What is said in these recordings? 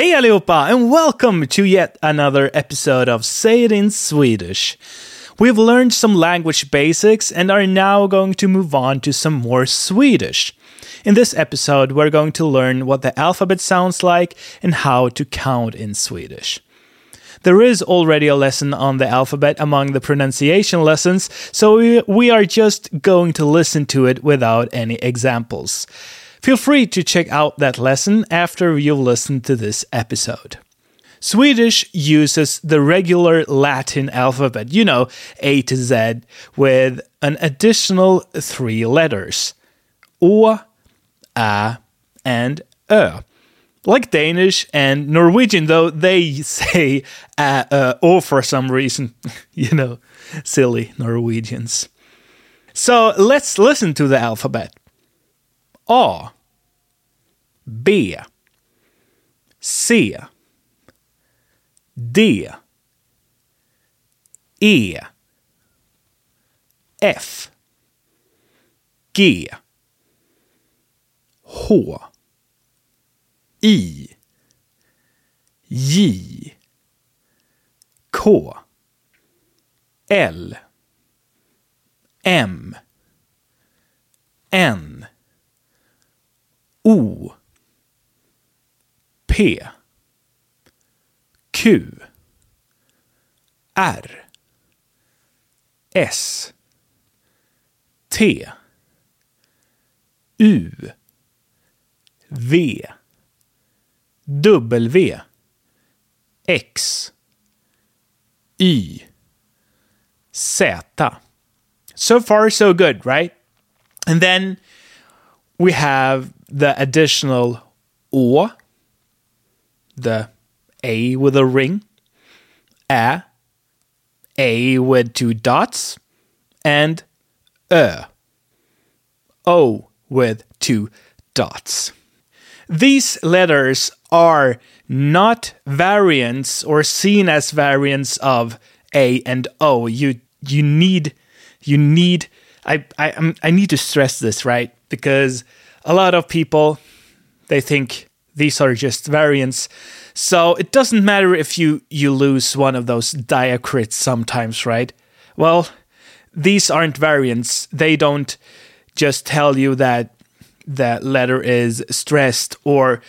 Hej allihopa and welcome to yet another episode of Say It in Swedish. We've learned some language basics and are now going to move on to some more Swedish. In this episode, we're going to learn what the alphabet sounds like and how to count in Swedish. There is already a lesson on the alphabet among the pronunciation lessons, so we, we are just going to listen to it without any examples. Feel free to check out that lesson after you've listened to this episode. Swedish uses the regular Latin alphabet, you know, A to Z, with an additional three letters O, A, and Ö. Like Danish and Norwegian, though, they say O for some reason. you know, silly Norwegians. So let's listen to the alphabet. A B C D E F G H I J K L M N. O. P. Q. R. S. T. U. V. W. X. Y. Z. So far, so good, right? And then we have the additional O, the A with a ring, A, A with two dots, and Ö, O with two dots. These letters are not variants or seen as variants of A and O. You you need you need I I I need to stress this right because a lot of people they think these are just variants. So it doesn't matter if you you lose one of those diacrits sometimes, right? Well, these aren't variants. They don't just tell you that that letter is stressed or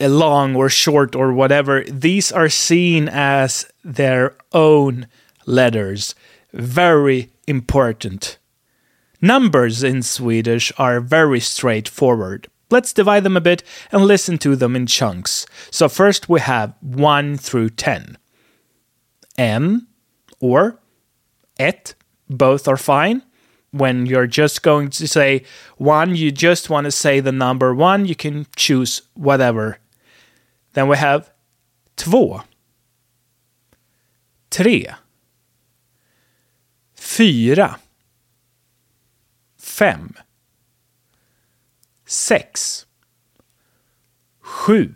long or short or whatever. These are seen as their own letters. Very important. Numbers in Swedish are very straightforward. Let's divide them a bit and listen to them in chunks. So, first we have 1 through 10. En or ett, both are fine. When you're just going to say 1, you just want to say the number 1, you can choose whatever. Then we have två, tre, fyra, fem, sex, sju,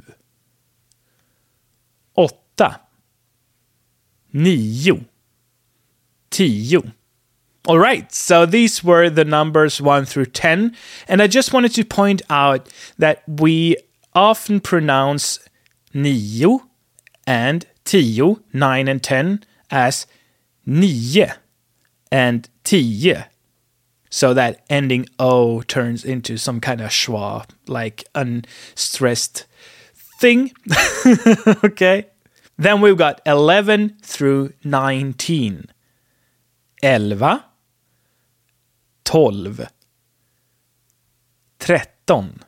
åtta, nio, tio. All right, so these were the numbers 1 through 10. And I just wanted to point out that we often pronounce nio and tio, 9 and 10, as nio and tio. So that ending O turns into some kind of schwa, like unstressed thing. okay. Then we've got 11 through 19. 11, 12, 13,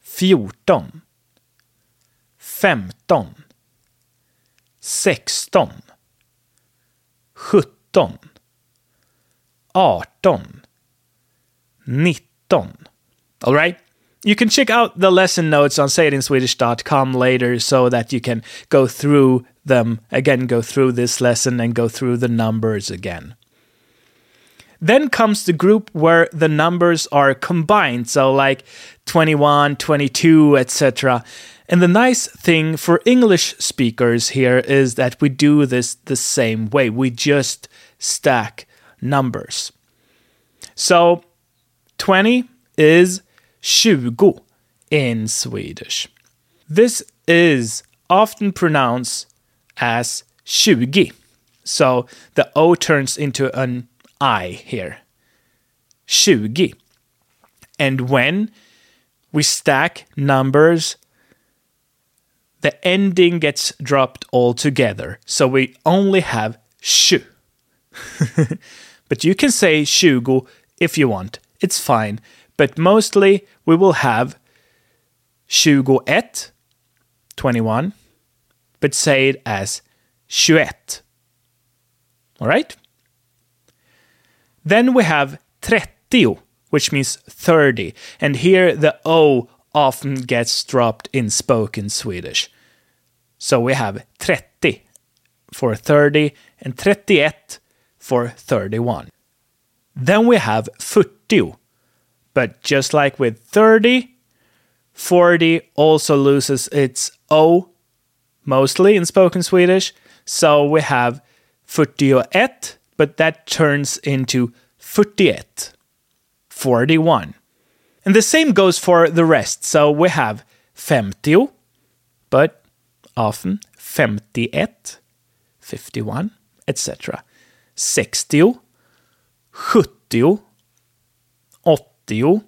14, 15, 16, 17, 18, 19. All right? You can check out the lesson notes on sayitinswedish.com later so that you can go through them again, go through this lesson and go through the numbers again. Then comes the group where the numbers are combined, so like 21, 22, etc. And the nice thing for English speakers here is that we do this the same way. We just stack numbers. So 20 is 20 in Swedish. This is often pronounced as 20. So the O turns into an I here. 20. And when we stack numbers, the ending gets dropped altogether. So we only have 20. but you can say 20 if you want. It's fine. But mostly we will have 21, 21, but say it as 21. All right? Then we have 30, which means 30. And here the O often gets dropped in spoken Swedish. So we have 30 for 30 and 31 for 31. Then we have 40. But just like with 30, 40 also loses its O mostly in spoken Swedish. So we have 41, but that turns into 41, 41. And the same goes for the rest. So we have 50, but often 51, 51, etc. 60, 70, 80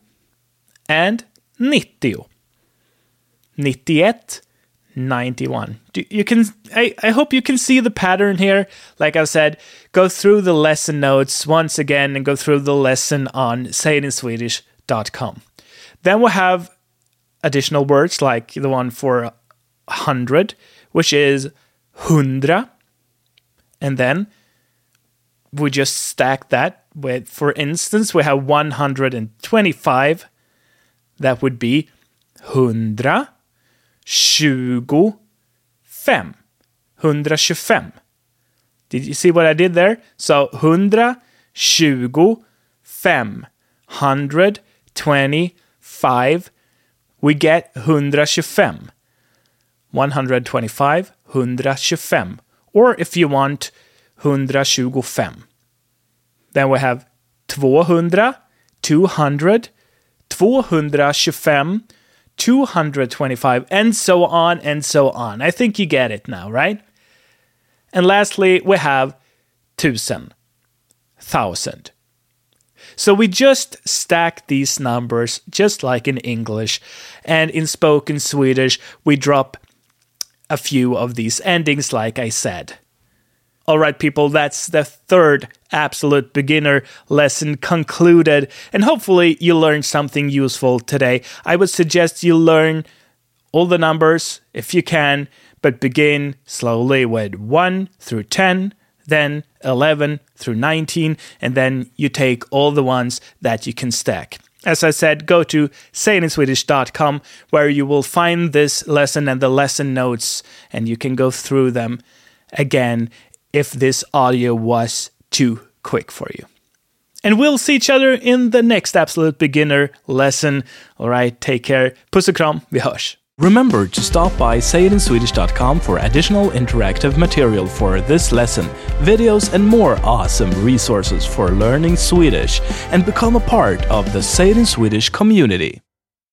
and 90. 91, 91. You can I, I hope you can see the pattern here. Like I said, go through the lesson notes once again and go through the lesson on sayitinswedish.com. Then we'll have additional words like the one for 100, which is hundra. And then we just stack that with, for instance, we have 125. That would be hundra tjugofem. 125. Did you see what I did there? So 125. 125. We get 125. 125, 125. Or if you want 125. Then we have 200, 200, 225, 225, and so on and so on. I think you get it now, right? And lastly, we have tusen, thousand. So we just stack these numbers just like in English, and in spoken Swedish, we drop a few of these endings, like I said. All right, people, that's the third absolute beginner lesson concluded, and hopefully you learned something useful today. I would suggest you learn all the numbers if you can, but begin slowly with 1 through 10, then 11 through 19, and then you take all the ones that you can stack. As I said, go to sayitinswedish.com where you will find this lesson and the lesson notes, and you can go through them again if this audio was too quick for you. And we'll see each other in the next Absolute Beginner lesson. All right, take care. Puss och kram, vi hörs. Remember to stop by sayitinswedish.com for additional interactive material for this lesson, videos, and more awesome resources for learning Swedish, and become a part of the Say It in Swedish community.